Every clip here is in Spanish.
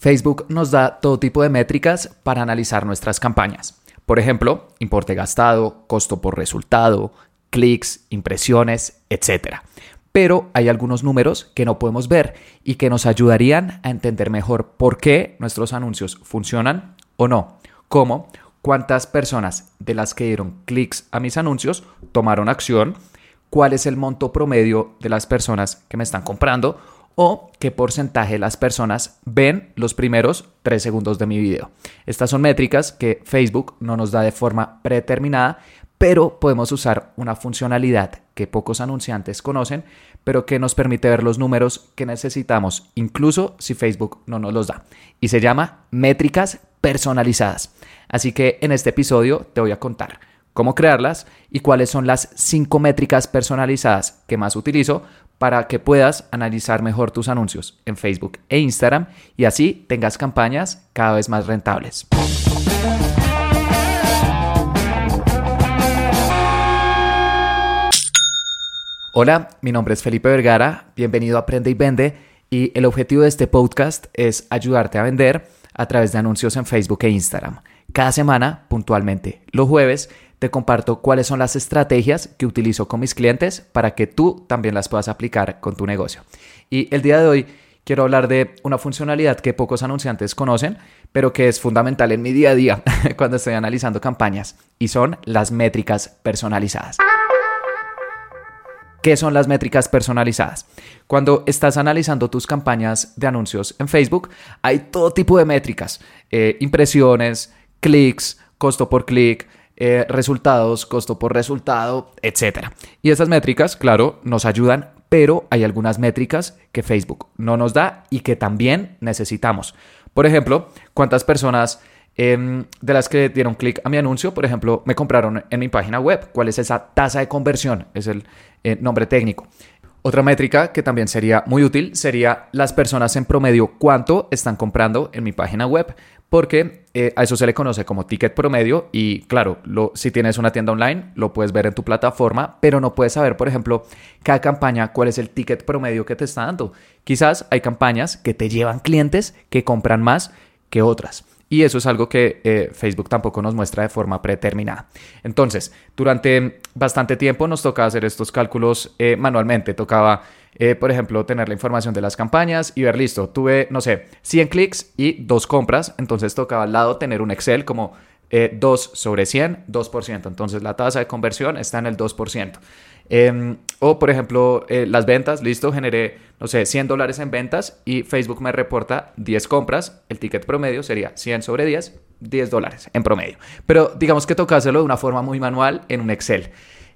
Facebook nos da todo tipo de métricas para analizar nuestras campañas. Por ejemplo, importe gastado, costo por resultado, clics, impresiones, etc. Pero hay algunos números que no podemos ver y que nos ayudarían a entender mejor por qué nuestros anuncios funcionan o no, como cuántas personas de las que dieron clics a mis anuncios tomaron acción, cuál es el monto promedio de las personas que me están comprando o qué porcentaje de las personas ven los primeros tres segundos de mi video. Estas son métricas que Facebook no nos da de forma predeterminada, pero podemos usar una funcionalidad que pocos anunciantes conocen, pero que nos permite ver los números que necesitamos, incluso si Facebook no nos los da. Y se llama métricas personalizadas. Así que en este episodio te voy a contar cómo crearlas y cuáles son las cinco métricas personalizadas que más utilizo para que puedas analizar mejor tus anuncios en Facebook e Instagram y así tengas campañas cada vez más rentables. Hola, mi nombre es Felipe Vergara, bienvenido a Aprende y Vende y el objetivo de este podcast es ayudarte a vender a través de anuncios en Facebook e Instagram. Cada semana, puntualmente, los jueves, te comparto cuáles son las estrategias que utilizo con mis clientes para que tú también las puedas aplicar con tu negocio. Y el día de hoy quiero hablar de una funcionalidad que pocos anunciantes conocen, pero que es fundamental en mi día a día cuando estoy analizando campañas, y son las métricas personalizadas. ¿Qué son las métricas personalizadas? Cuando estás analizando tus campañas de anuncios en Facebook, hay todo tipo de métricas, eh, impresiones, clics, costo por clic, eh, resultados, costo por resultado, etc. Y esas métricas, claro, nos ayudan, pero hay algunas métricas que Facebook no nos da y que también necesitamos. Por ejemplo, cuántas personas em, de las que dieron clic a mi anuncio, por ejemplo, me compraron en mi página web. ¿Cuál es esa tasa de conversión? Es el eh, nombre técnico. Otra métrica que también sería muy útil sería las personas en promedio cuánto están comprando en mi página web porque eh, a eso se le conoce como ticket promedio y claro, lo, si tienes una tienda online lo puedes ver en tu plataforma, pero no puedes saber, por ejemplo, cada campaña cuál es el ticket promedio que te está dando. Quizás hay campañas que te llevan clientes que compran más que otras. Y eso es algo que eh, Facebook tampoco nos muestra de forma predeterminada. Entonces, durante bastante tiempo nos tocaba hacer estos cálculos eh, manualmente. Tocaba, eh, por ejemplo, tener la información de las campañas y ver, listo, tuve, no sé, 100 clics y dos compras. Entonces tocaba al lado tener un Excel como 2 sobre 100, 2%. Entonces la tasa de conversión está en el 2%. Em, o, por ejemplo, eh, las ventas, listo, generé, no sé, 100 dólares en ventas y Facebook me reporta 10 compras. El ticket promedio sería 100 sobre 10, 10 dólares en promedio. Pero digamos que toca hacerlo de una forma muy manual en un Excel.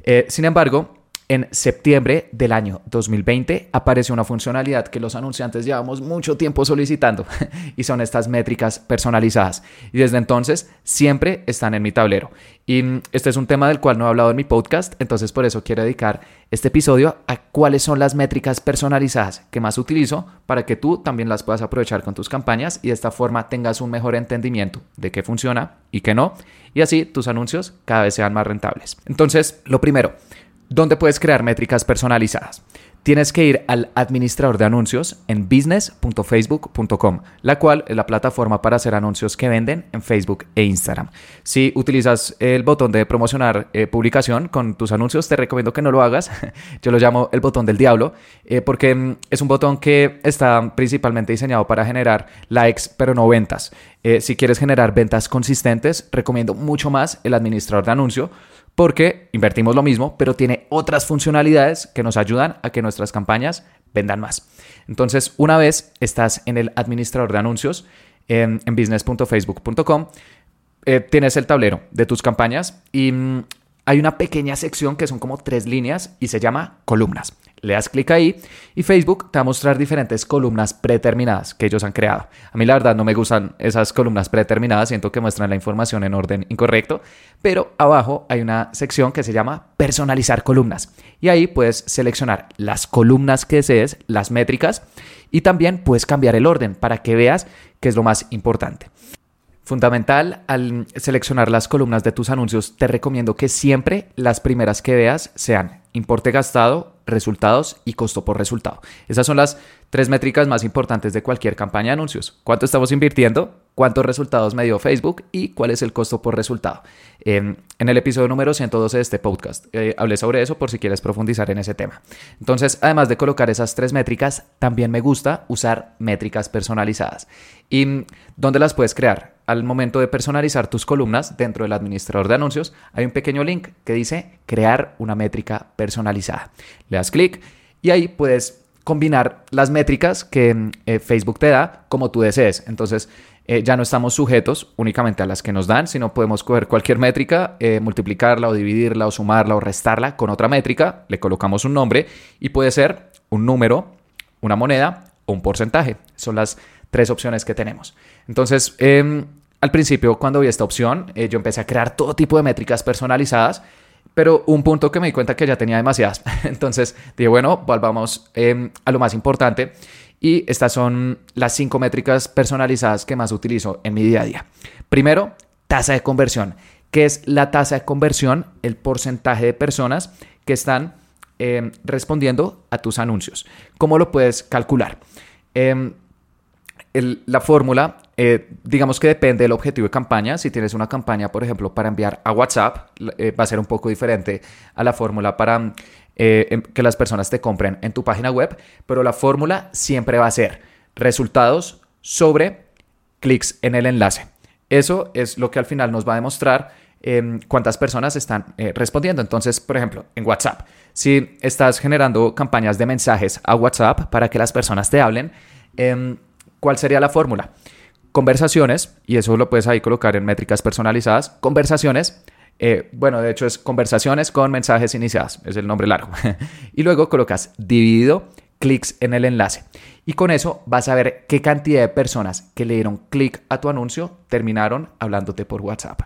Eh, sin embargo, en septiembre del año 2020 apareció una funcionalidad que los anunciantes llevamos mucho tiempo solicitando y son estas métricas personalizadas. Y desde entonces siempre están en mi tablero. Y mm, este es un tema del cual no he hablado en mi podcast, entonces por eso quiero dedicar este episodio a cuáles son las métricas personalizadas que más utilizo para que tú también las puedas aprovechar con tus campañas y de esta forma tengas un mejor entendimiento de qué funciona y qué no. Y así tus anuncios cada vez sean más rentables. Entonces, lo primero, ¿Dónde puedes crear métricas personalizadas? Tienes que ir al administrador de anuncios en business.facebook.com, la cual es la plataforma para hacer anuncios que venden en Facebook e Instagram. Si utilizas el botón de promocionar eh, publicación con tus anuncios, te recomiendo que no lo hagas. Yo lo llamo el botón del diablo, eh, porque mm, es un botón que está principalmente diseñado para generar likes, pero no ventas. Eh, si quieres generar ventas consistentes, recomiendo mucho más el administrador de anuncio porque invertimos lo mismo, pero tiene otras funcionalidades que nos ayudan a que nuestras campañas vendan más. Entonces, una vez estás en el administrador de anuncios en, business.facebook.com, eh, tienes el tablero de tus campañas y mm, hay una pequeña sección que son como tres líneas y se llama columnas le das clic ahí y Facebook te va a mostrar diferentes columnas predeterminadas que ellos han creado. A mí la verdad no me gustan esas columnas predeterminadas, siento que muestran la información en orden incorrecto, pero abajo hay una sección que se llama personalizar columnas y ahí puedes seleccionar las columnas que desees, las métricas y también puedes cambiar el orden para que veas qué es lo más importante. Fundamental, al seleccionar las columnas de tus anuncios, te recomiendo que siempre las primeras que veas sean importe gastado, resultados y costo por resultado. Esas son las tres métricas más importantes de cualquier campaña de anuncios. ¿Cuánto estamos invirtiendo? ¿Cuántos resultados me dio Facebook? ¿Y cuál es el costo por resultado? en el episodio número 112 de este podcast eh, hablé sobre eso por si quieres profundizar en ese tema. Entonces, además de colocar esas tres métricas, también me gusta usar métricas personalizadas. ¿Y dónde las puedes crear? Al momento de personalizar tus columnas dentro del administrador de anuncios, hay un pequeño link que dice crear una métrica personalizada. Le das clic y ahí puedes combinar las métricas que eh, Facebook te da como tú desees. Entonces, eh, ya no estamos sujetos únicamente a las que nos dan, sino podemos coger cualquier métrica, eh, multiplicarla o dividirla o sumarla o restarla con otra métrica, le colocamos un nombre y puede ser un número, una moneda o un porcentaje. Son las tres opciones que tenemos. Entonces, em, al principio, cuando vi esta opción, yo empecé a crear todo tipo de métricas personalizadas pero un punto que me di cuenta que ya tenía demasiadas. Entonces dije, bueno, volvamos em, a lo más importante. Y estas son las cinco métricas personalizadas que más utilizo en mi día a día. Primero, tasa de conversión. ¿Qué es la tasa de conversión? El porcentaje de personas que están em, respondiendo a tus anuncios. ¿Cómo lo puedes calcular? Em, la fórmula, eh, digamos que depende del objetivo de campaña. Si tienes una campaña, por ejemplo, para enviar a WhatsApp, eh, va a ser un poco diferente a la fórmula para eh, em, que las personas te compren en tu página web, pero la fórmula siempre va a ser resultados sobre clics en el enlace. Eso es lo que al final nos va a demostrar em, cuántas personas están respondiendo. Entonces, por ejemplo, en WhatsApp, si estás generando campañas de mensajes a WhatsApp para que las personas te hablen, em, ¿Cuál sería la fórmula? Conversaciones, y eso lo puedes ahí colocar en métricas personalizadas. Conversaciones, eh, bueno, de hecho es conversaciones con mensajes iniciados, es el nombre largo. y luego colocas dividido clics en el enlace. Y con eso vas a ver qué cantidad de personas que le dieron clic a tu anuncio terminaron hablándote por WhatsApp.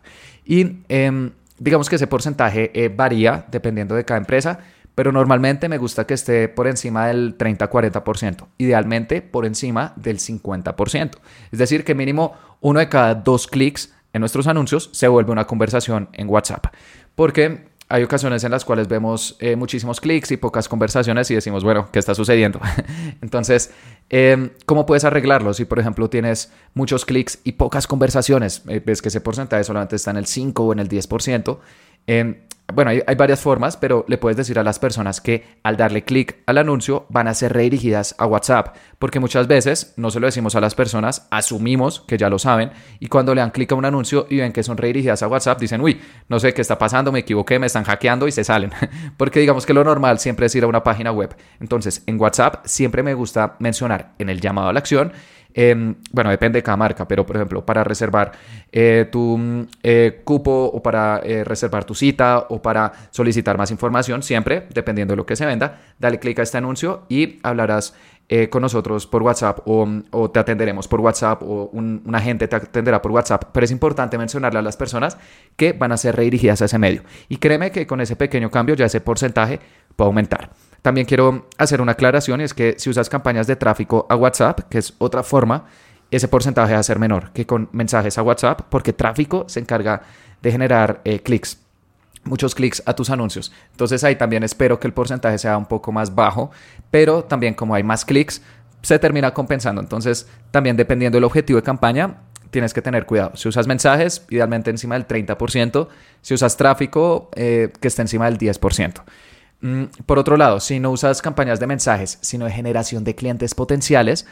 Y em, digamos que ese porcentaje eh, varía dependiendo de cada empresa pero normalmente me gusta que esté por encima del 30-40%, idealmente por encima del 50%. Es decir, que mínimo uno de cada dos clics en nuestros anuncios se vuelve una conversación en WhatsApp. Porque hay ocasiones en las cuales vemos eh, muchísimos clics y pocas conversaciones y decimos, bueno, ¿qué está sucediendo? Entonces, em, ¿cómo puedes arreglarlo? Si, por ejemplo, tienes muchos clics y pocas conversaciones, eh, ves que ese porcentaje solamente está en el 5 o en el 10%, bueno, hay, varias formas, pero le puedes decir a las personas que al darle clic al anuncio van a ser redirigidas a WhatsApp, porque muchas veces no se lo decimos a las personas, asumimos que ya lo saben y cuando le dan clic a un anuncio y ven que son redirigidas a WhatsApp, dicen, uy, no sé qué está pasando, me equivoqué, me están hackeando y se salen, porque digamos que lo normal siempre es ir a una página web. Entonces, en WhatsApp siempre me gusta mencionar en el llamado a la acción Em, bueno, depende de cada marca, pero por ejemplo, para reservar eh, tu eh, cupo o para eh, reservar tu cita o para solicitar más información, siempre, dependiendo de lo que se venda, dale clic a este anuncio y hablarás con nosotros por WhatsApp o, te atenderemos por WhatsApp o un, un, agente te atenderá por WhatsApp. Pero es importante mencionarle a las personas que van a ser redirigidas a ese medio. Y créeme que con ese pequeño cambio ya ese porcentaje puede aumentar. También quiero hacer una aclaración, y es que si usas campañas de tráfico a WhatsApp, que es otra forma, ese porcentaje va a ser menor que con mensajes a WhatsApp, porque tráfico se encarga de generar eh, clics, muchos clics a tus anuncios. Entonces ahí también espero que el porcentaje sea un poco más bajo, pero también como hay más clics, se termina compensando. Entonces también dependiendo del objetivo de campaña, tienes que tener cuidado. Si usas mensajes, idealmente encima del 30%. Si usas tráfico, eh, que esté encima del 10%. Mm, por otro lado, si no usas campañas de mensajes, sino de generación de clientes potenciales,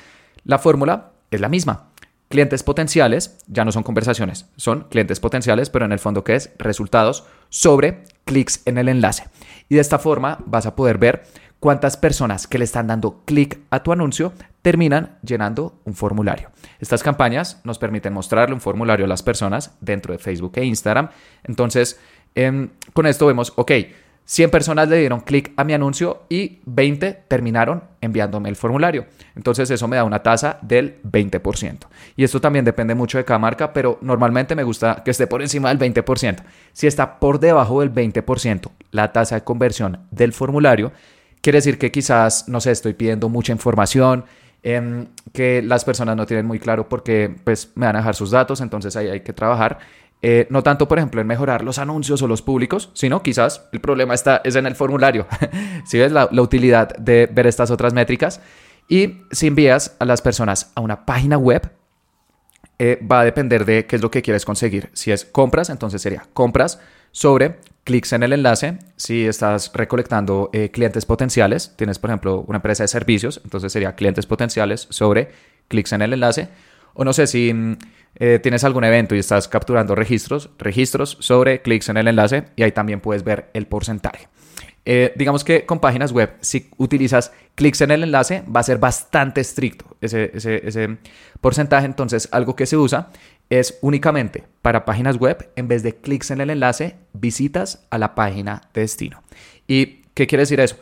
la fórmula es la misma. Clientes potenciales ya no son conversaciones, son clientes potenciales, pero en el fondo que es resultados sobre clics en el enlace. Y de esta forma vas a poder ver cuántas personas que le están dando clic a tu anuncio terminan llenando un formulario. Estas campañas nos permiten mostrarle un formulario a las personas dentro de Facebook e Instagram. Entonces, em, con esto vemos, ok, 100 personas le dieron clic a mi anuncio y 20 terminaron enviándome el formulario. Entonces eso me da una tasa del 20%. Y esto también depende mucho de cada marca, pero normalmente me gusta que esté por encima del 20%. Si está por debajo del 20% la tasa de conversión del formulario, quiere decir que quizás, no sé, estoy pidiendo mucha información, em, que las personas no tienen muy claro porque pues me van a dejar sus datos, entonces ahí hay que trabajar. Eh, no tanto, por ejemplo, en mejorar los anuncios o los públicos, sino quizás el problema está es en el formulario. si ves la, utilidad de ver estas otras métricas. Y si envías a las personas a una página web, eh, va a depender de qué es lo que quieres conseguir. Si es compras, entonces sería compras sobre clics en el enlace. Si estás recolectando eh, clientes potenciales, tienes por ejemplo una empresa de servicios, entonces sería clientes potenciales sobre clics en el enlace. O no sé si mm, eh, tienes algún evento y estás capturando registros, registros sobre clics en el enlace y ahí también puedes ver el porcentaje. Eh, digamos que con páginas web, si utilizas clics en el enlace, va a ser bastante estricto ese, ese, porcentaje. Entonces, algo que se usa es únicamente para páginas web, en vez de clics en el enlace, visitas a la página de destino. ¿Y qué quiere decir eso?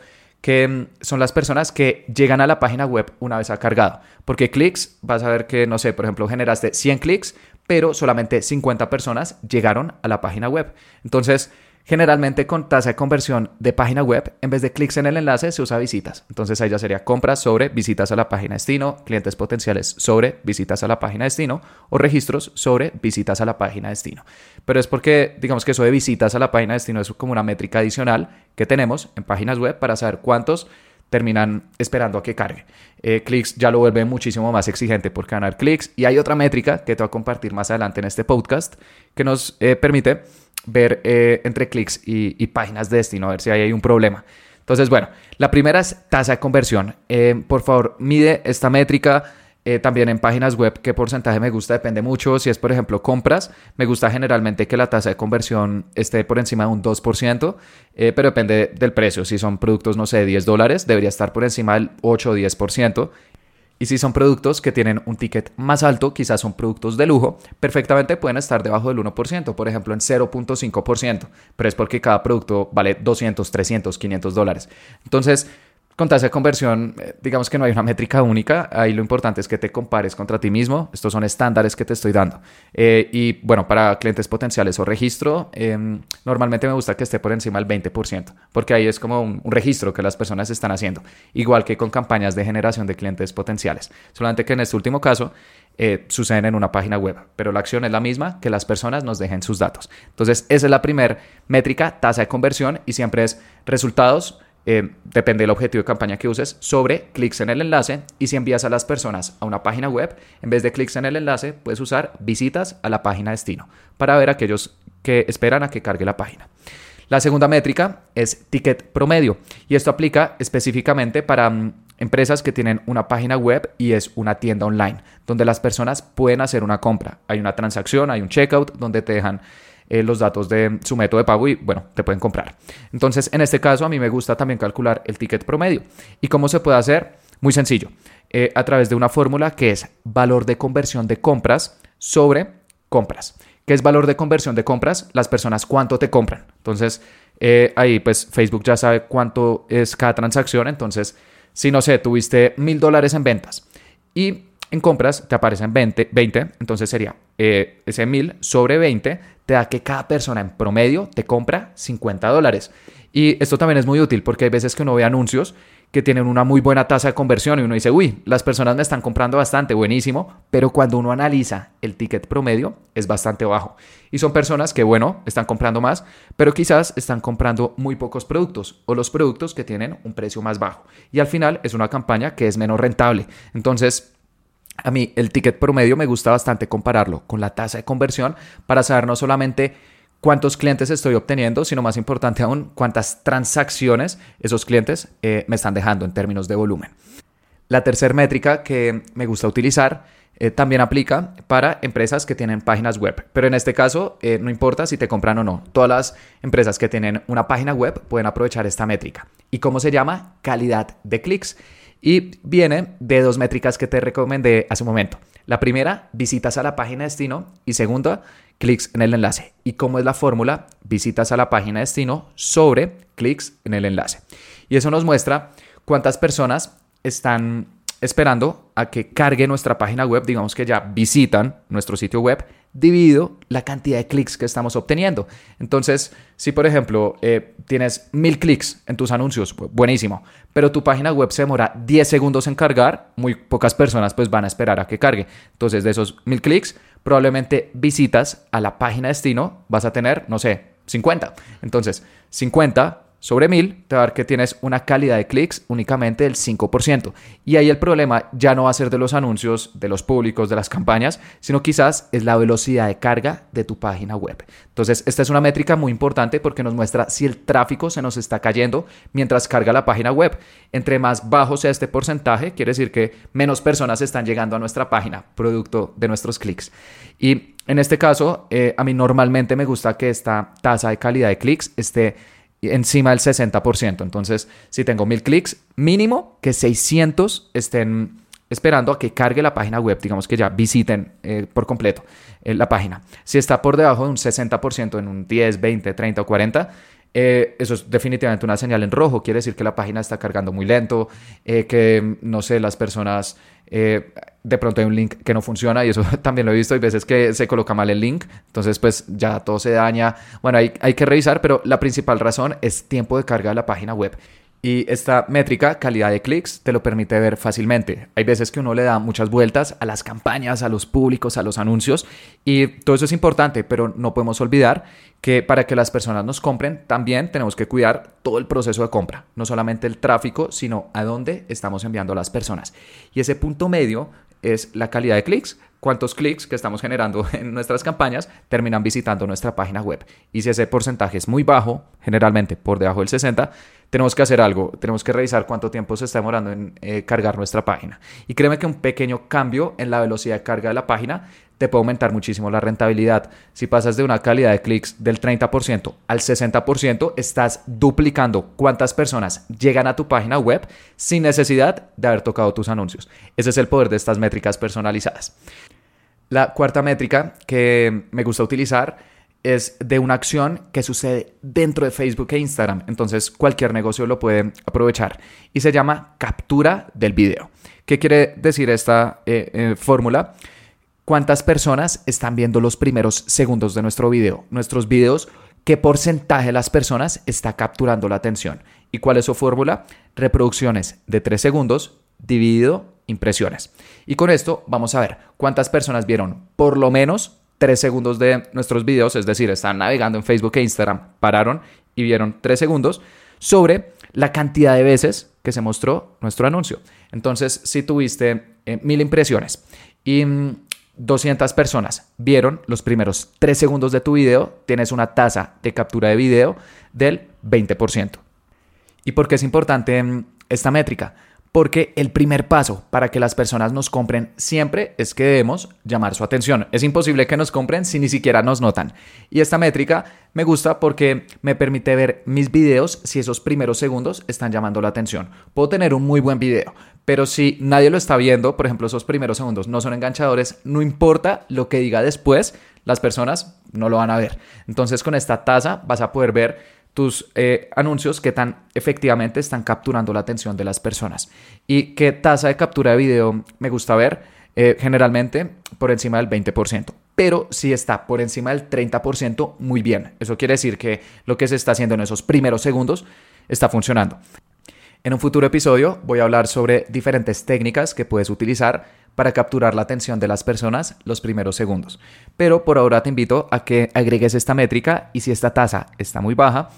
Que mm, son las personas que llegan a la página web una vez ha cargado. Porque clics, vas a ver que, no sé, por ejemplo, generaste 100 clics, pero solamente 50 personas llegaron a la página web. Entonces, Generalmente con tasa de conversión de página web, en vez de clics en el enlace, se usa visitas. Entonces ahí ya sería compras sobre visitas a la página destino, clientes potenciales sobre visitas a la página destino o registros sobre visitas a la página destino. Pero es porque, digamos que eso de visitas a la página destino es como una métrica adicional que tenemos en páginas web para saber cuántos terminan esperando a que cargue. Eh, clics ya lo vuelve muchísimo más exigente por ganar clics. Y hay otra métrica que te voy a compartir más adelante en este podcast que nos eh, permite ver eh, entre clics y, páginas de destino, a ver si hay un problema. Entonces, bueno, la primera es tasa de conversión. Eh, por favor, mide esta métrica. Eh, también en páginas web, qué porcentaje me gusta, depende mucho. Si es, por ejemplo, compras, me gusta generalmente que la tasa de conversión esté por encima de un 2%, pero depende del precio. Si son productos, no sé, de 10 dólares, debería estar por encima del 8 o 10%. Y si son productos que tienen un ticket más alto, quizás son productos de lujo, perfectamente pueden estar debajo del 1%, por ejemplo en 0.5%, pero es porque cada producto vale 200, 300, 500 dólares. Entonces, con tasa de conversión, eh, digamos que no hay una métrica única, ahí lo importante es que te compares contra ti mismo, estos son estándares que te estoy dando. Eh, y bueno, para clientes potenciales o registro, em, normalmente me gusta que esté por encima del 20%, porque ahí es como un, registro que las personas están haciendo, igual que con campañas de generación de clientes potenciales. Solamente que en este último caso eh, suceden en una página web, pero la acción es la misma, que las personas nos dejen sus datos. Entonces, esa es la primera métrica, tasa de conversión, y siempre es resultados eh, depende del objetivo de campaña que uses, sobre clics en el enlace y si envías a las personas a una página web, en vez de clics en el enlace, puedes usar visitas a la página destino para ver a aquellos que esperan a que cargue la página. La segunda métrica es ticket promedio y esto aplica específicamente para mm, empresas que tienen una página web y es una tienda online donde las personas pueden hacer una compra. Hay una transacción, hay un checkout donde te dejan eh, los datos de su método de pago y bueno, te pueden comprar. Entonces, en este caso, a mí me gusta también calcular el ticket promedio. ¿Y cómo se puede hacer? Muy sencillo. Eh, a través de una fórmula que es valor de conversión de compras sobre compras. ¿Qué es valor de conversión de compras? Las personas cuánto te compran. Entonces, eh, ahí pues Facebook ya sabe cuánto es cada transacción. Entonces, si no sé, tuviste mil dólares en ventas y en compras te aparecen 20, 20 entonces sería ese mil sobre 20 te da que cada persona en promedio te compra 50 dólares. Y esto también es muy útil porque hay veces que uno ve anuncios que tienen una muy buena tasa de conversión y uno dice, uy, las personas me están comprando bastante, buenísimo, pero cuando uno analiza el ticket promedio es bastante bajo. Y son personas que, bueno, están comprando más, pero quizás están comprando muy pocos productos o los productos que tienen un precio más bajo. Y al final es una campaña que es menos rentable. Entonces, a mí el ticket promedio me gusta bastante compararlo con la tasa de conversión para saber no solamente cuántos clientes estoy obteniendo, sino más importante aún, cuántas transacciones esos clientes eh, me están dejando en términos de volumen. La tercera métrica que me gusta utilizar eh, también aplica para empresas que tienen páginas web, pero en este caso eh, no importa si te compran o no. Todas las empresas que tienen una página web pueden aprovechar esta métrica. ¿Y cómo se llama? Calidad de clics. Y viene de dos métricas que te recomendé hace un momento. La primera, visitas a la página destino y segunda, clics en el enlace. ¿Y cómo es la fórmula? Visitas a la página destino sobre clics en el enlace. Y eso nos muestra cuántas personas están esperando a que cargue nuestra página web, digamos que ya visitan nuestro sitio web, dividido la cantidad de clics que estamos obteniendo. Entonces, si por ejemplo eh, tienes mil clics en tus anuncios, buenísimo, pero tu página web se demora 10 segundos en cargar, muy pocas personas pues van a esperar a que cargue. Entonces, de esos mil clics, probablemente visitas a la página destino vas a tener, no sé, 50. Entonces, 50 sobre 1000, te va a dar que tienes una calidad de clics únicamente del 5%. Y ahí el problema ya no va a ser de los anuncios, de los públicos, de las campañas, sino quizás es la velocidad de carga de tu página web. Entonces, esta es una métrica muy importante porque nos muestra si el tráfico se nos está cayendo mientras carga la página web. Entre más bajo sea este porcentaje, quiere decir que menos personas están llegando a nuestra página, producto de nuestros clics. Y en este caso, eh, a mí normalmente me gusta que esta tasa de calidad de clics esté encima del 60%. Entonces, si tengo mil clics, mínimo que 600 estén esperando a que cargue la página web, digamos que ya visiten eh, por completo eh, la página. Si está por debajo de un 60%, en un 10, 20, 30 o 40, eh, eso es definitivamente una señal en rojo. Quiere decir que la página está cargando muy lento, que no sé, las personas eh, de pronto hay un link que no funciona y eso también lo he visto. Hay veces que se coloca mal el link, entonces pues ya todo se daña. Bueno, hay, hay que revisar, pero la principal razón es tiempo de carga de la página web. Y esta métrica, calidad de clics, te lo permite ver fácilmente. Hay veces que uno le da muchas vueltas a las campañas, a los públicos, a los anuncios y todo eso es importante, pero no podemos olvidar que para que las personas nos compren, también tenemos que cuidar todo el proceso de compra, no solamente el tráfico, sino a dónde estamos enviando a las personas. Y ese punto medio es la calidad de clics cuántos clics que estamos generando en nuestras campañas terminan visitando nuestra página web. Y si ese porcentaje es muy bajo, generalmente por debajo del 60, tenemos que hacer algo, tenemos que revisar cuánto tiempo se está demorando en eh, cargar nuestra página. Y créeme que un pequeño cambio en la velocidad de carga de la página te puede aumentar muchísimo la rentabilidad. Si pasas de una calidad de clics del 30% al 60%, estás duplicando cuántas personas llegan a tu página web sin necesidad de haber tocado tus anuncios. Ese es el poder de estas métricas personalizadas. La cuarta métrica que me gusta utilizar es de una acción que sucede dentro de Facebook e Instagram. Entonces cualquier negocio lo puede aprovechar. Y se llama captura del video. ¿Qué quiere decir esta eh, eh, fórmula? ¿Cuántas personas están viendo los primeros segundos de nuestro video? Nuestros videos, ¿qué porcentaje de las personas está capturando la atención? ¿Y cuál es su fórmula? Reproducciones de 3 segundos dividido impresiones. Y con esto vamos a ver cuántas personas vieron por lo menos 3 segundos de nuestros videos, es decir, están navegando en Facebook e Instagram, pararon y vieron 3 segundos sobre la cantidad de veces que se mostró nuestro anuncio. Entonces, si tuviste eh, mil impresiones y 200 mm, personas vieron los primeros 3 segundos de tu video, tienes una tasa de captura de video del 20%. ¿Y por qué es importante mm, esta métrica? Porque el primer paso para que las personas nos compren siempre es que debemos llamar su atención. Es imposible que nos compren si ni siquiera nos notan. Y esta métrica me gusta porque me permite ver mis videos si esos primeros segundos están llamando la atención. Puedo tener un muy buen video, pero si nadie lo está viendo, por ejemplo, esos primeros segundos no son enganchadores, no importa lo que diga después, las personas no lo van a ver. Entonces con esta tasa vas a poder ver tus eh, anuncios que tan efectivamente están capturando la atención de las personas. ¿Y qué tasa de captura de video me gusta ver? Eh, generalmente por encima del 20%. Pero si está por encima del 30%, muy bien. Eso quiere decir que lo que se está haciendo en esos primeros segundos está funcionando. En un futuro episodio voy a hablar sobre diferentes técnicas que puedes utilizar para capturar la atención de las personas los primeros segundos. Pero por ahora te invito a que agregues esta métrica y si esta tasa está muy baja,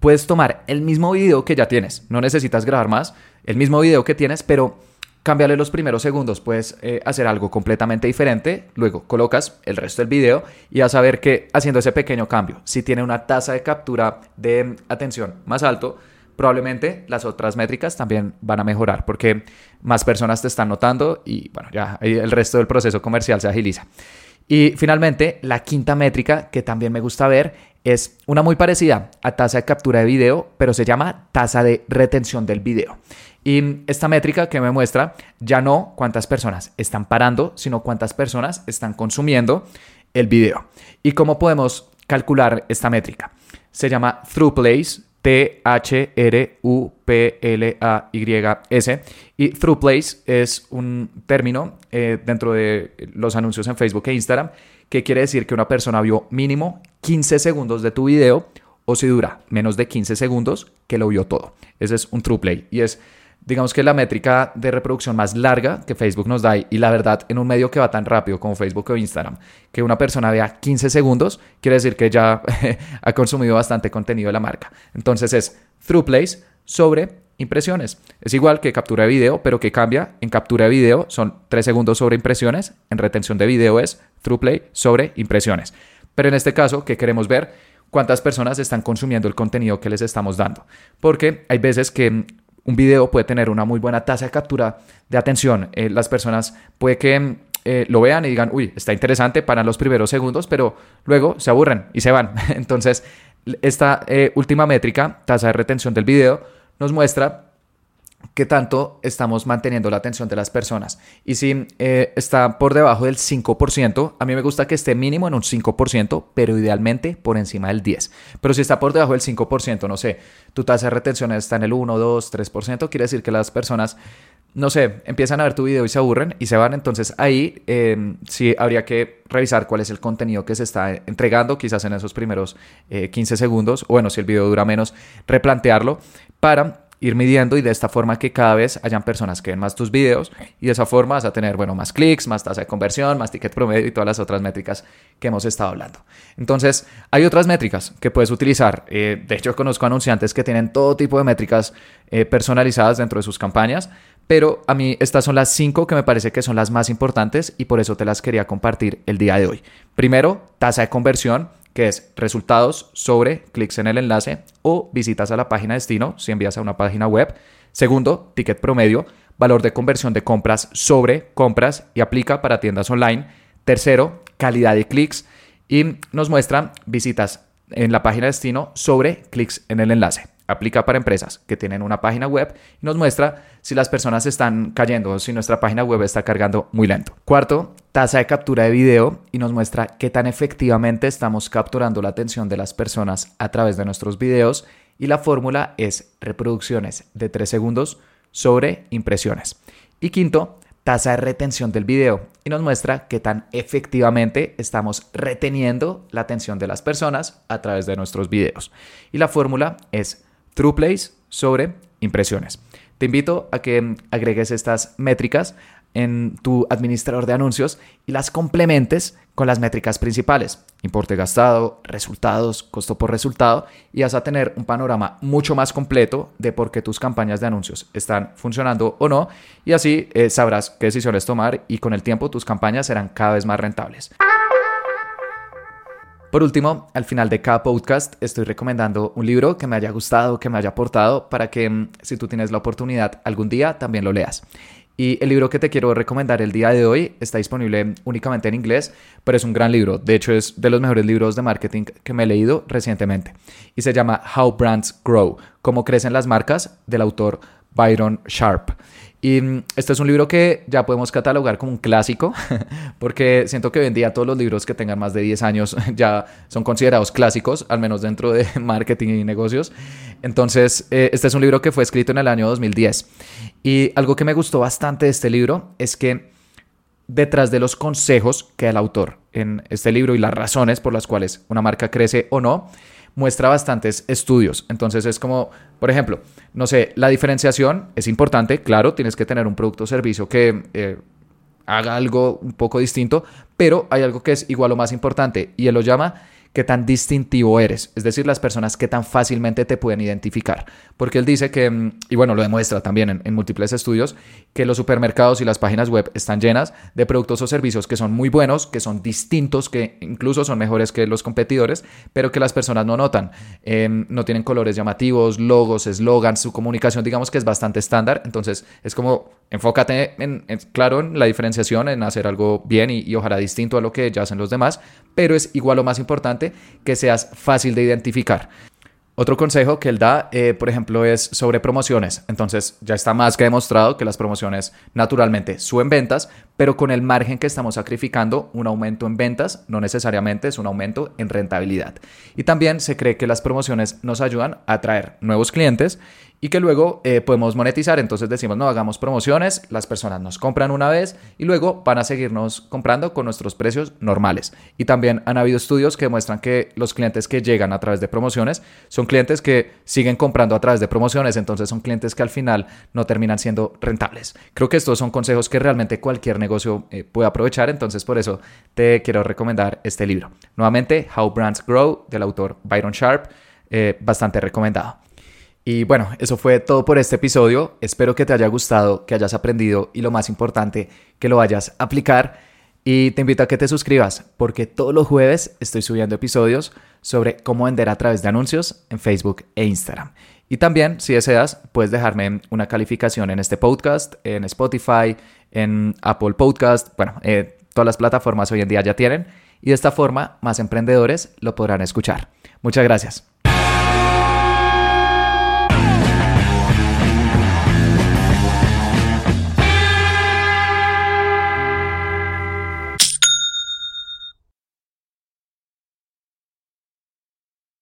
puedes tomar el mismo video que ya tienes. No necesitas grabar más, el mismo video que tienes, pero cámbiale los primeros segundos. Puedes eh, hacer algo completamente diferente. Luego colocas el resto del video y vas a ver que haciendo ese pequeño cambio, si tiene una tasa de captura de atención más alto, probablemente las otras métricas también van a mejorar porque más personas te están notando y bueno, ya el resto del proceso comercial se agiliza. Y finalmente, la quinta métrica que también me gusta ver es una muy parecida a tasa de captura de video, pero se llama tasa de retención del video. Y esta métrica que me muestra ya no cuántas personas están parando, sino cuántas personas están consumiendo el video. ¿Y cómo podemos calcular esta métrica? Se llama Through Plays, T-H-R-U-P-L-A-Y-S. Y Through Place es un término eh, dentro de los anuncios en Facebook e Instagram que quiere decir que una persona vio mínimo 15 segundos de tu video o si dura menos de 15 segundos que lo vio todo. Ese es un True y es digamos que la métrica de reproducción más larga que Facebook nos da y la verdad en un medio que va tan rápido como Facebook o Instagram, que una persona vea 15 segundos, quiere decir que ya ha consumido bastante contenido de la marca. Entonces es through plays sobre impresiones. Es igual que captura de video, pero que cambia. En captura de video son 3 segundos sobre impresiones, en retención de video es through play sobre impresiones. Pero en este caso, ¿qué queremos ver? cuántas personas están consumiendo el contenido que les estamos dando. Porque hay veces que un video puede tener una muy buena tasa de captura de atención. Eh, las personas puede que eh, lo vean y digan, uy, está interesante, para los primeros segundos, pero luego se aburren y se van. Entonces, esta eh, última métrica, tasa de retención del video, nos muestra qué tanto estamos manteniendo la atención de las personas. Y si eh, está por debajo del 5%, a mí me gusta que esté mínimo en un 5%, pero idealmente por encima del 10%. Pero si está por debajo del 5%, no sé, tu tasa de retención está en el 1, 2, 3%, quiere decir que las personas, no sé, empiezan a ver tu video y se aburren y se van. Entonces ahí em, sí habría que revisar cuál es el contenido que se está entregando, quizás en esos primeros 15 eh, segundos, bueno, si el video dura menos, replantearlo para ir midiendo y de esta forma que cada vez hayan personas que ven más tus videos y de esa forma vas a tener, bueno, más clics, más tasa de conversión, más ticket promedio y todas las otras métricas que hemos estado hablando. Entonces, hay otras métricas que puedes utilizar. Eh, de hecho, conozco anunciantes que tienen todo tipo de métricas eh, personalizadas dentro de sus campañas, pero a mí estas son las cinco que me parece que son las más importantes y por eso te las quería compartir el día de hoy. Primero, tasa de conversión que es resultados sobre clics en el enlace o visitas a la página destino si envías a una página web. Segundo, ticket promedio, valor de conversión de compras sobre compras y aplica para tiendas online. Tercero, calidad de clics y nos muestra visitas en la página destino sobre clics en el enlace. Aplica para empresas que tienen una página web y nos muestra si las personas están cayendo o si nuestra página web está cargando muy lento. Cuarto, tasa de captura de video y nos muestra qué tan efectivamente estamos capturando la atención de las personas a través de nuestros videos y la fórmula es reproducciones de 3 segundos sobre impresiones. Y quinto, tasa de retención del video y nos muestra qué tan efectivamente estamos reteniendo la atención de las personas a través de nuestros videos. Y la fórmula es True Plays sobre impresiones. Te invito a que agregues estas métricas en tu administrador de anuncios y las complementes con las métricas principales, importe gastado, resultados, costo por resultado, y vas a tener un panorama mucho más completo de por qué tus campañas de anuncios están funcionando o no, y así eh, sabrás qué decisiones tomar y con el tiempo tus campañas serán cada vez más rentables. Por último, al final de cada podcast estoy recomendando un libro que me haya gustado, que me haya aportado, para que mm, si tú tienes la oportunidad algún día también lo leas. Y el libro que te quiero recomendar el día de hoy está disponible únicamente en inglés, pero es un gran libro. De hecho, es de los mejores libros de marketing que me he leído recientemente. Y se llama How Brands Grow, cómo crecen las marcas, del autor Byron Sharp. Y mm, este es un libro que ya podemos catalogar como un clásico, porque siento que hoy en día todos los libros que tengan más de 10 años ya son considerados clásicos, al menos dentro de marketing y negocios. Entonces, eh, este es un libro que fue escrito en el año 2010. Y algo que me gustó bastante de este libro es que detrás de los consejos que el autor en este libro y las razones por las cuales una marca crece o no, muestra bastantes estudios. Entonces es como, por ejemplo, no sé, la diferenciación es importante, claro, tienes que tener un producto o servicio que eh, haga algo un poco distinto, pero hay algo que es igual o más importante y él lo llama qué tan distintivo eres, es decir, las personas que tan fácilmente te pueden identificar. Porque él dice que, mm, y bueno, lo demuestra también en, múltiples estudios, que los supermercados y las páginas web están llenas de productos o servicios que son muy buenos, que son distintos, que incluso son mejores que los competidores, pero que las personas no notan. Em, no tienen colores llamativos, logos, eslogans, su comunicación digamos que es bastante estándar, entonces es como enfócate en, claro, en la diferenciación, en hacer algo bien y, y ojalá distinto a lo que ya hacen los demás, pero es igual o más importante que seas fácil de identificar. Otro consejo que él da, eh, por ejemplo, es sobre promociones. Entonces, ya está más que demostrado que las promociones naturalmente suben ventas, pero con el margen que estamos sacrificando, un aumento en ventas no necesariamente es un aumento en rentabilidad. Y también se cree que las promociones nos ayudan a atraer nuevos clientes y que luego eh, podemos monetizar. Entonces decimos, no, hagamos promociones, las personas nos compran una vez y luego van a seguirnos comprando con nuestros precios normales. Y también han habido estudios que demuestran que los clientes que llegan a través de promociones son clientes que siguen comprando a través de promociones, entonces son clientes que al final no terminan siendo rentables. Creo que estos son consejos que realmente cualquier negocio eh, puede aprovechar, entonces por eso te quiero recomendar este libro. Nuevamente, How Brands Grow del autor Byron Sharp, eh, bastante recomendado. Y bueno, eso fue todo por este episodio. Espero que te haya gustado, que hayas aprendido y lo más importante, que lo vayas a aplicar. Y te invito a que te suscribas porque todos los jueves estoy subiendo episodios sobre cómo vender a través de anuncios en Facebook e Instagram. Y también, si deseas, puedes dejarme una calificación en este podcast, en Spotify, en Apple Podcast. Bueno, eh, todas las plataformas hoy en día ya tienen. Y de esta forma, más emprendedores lo podrán escuchar. Muchas gracias.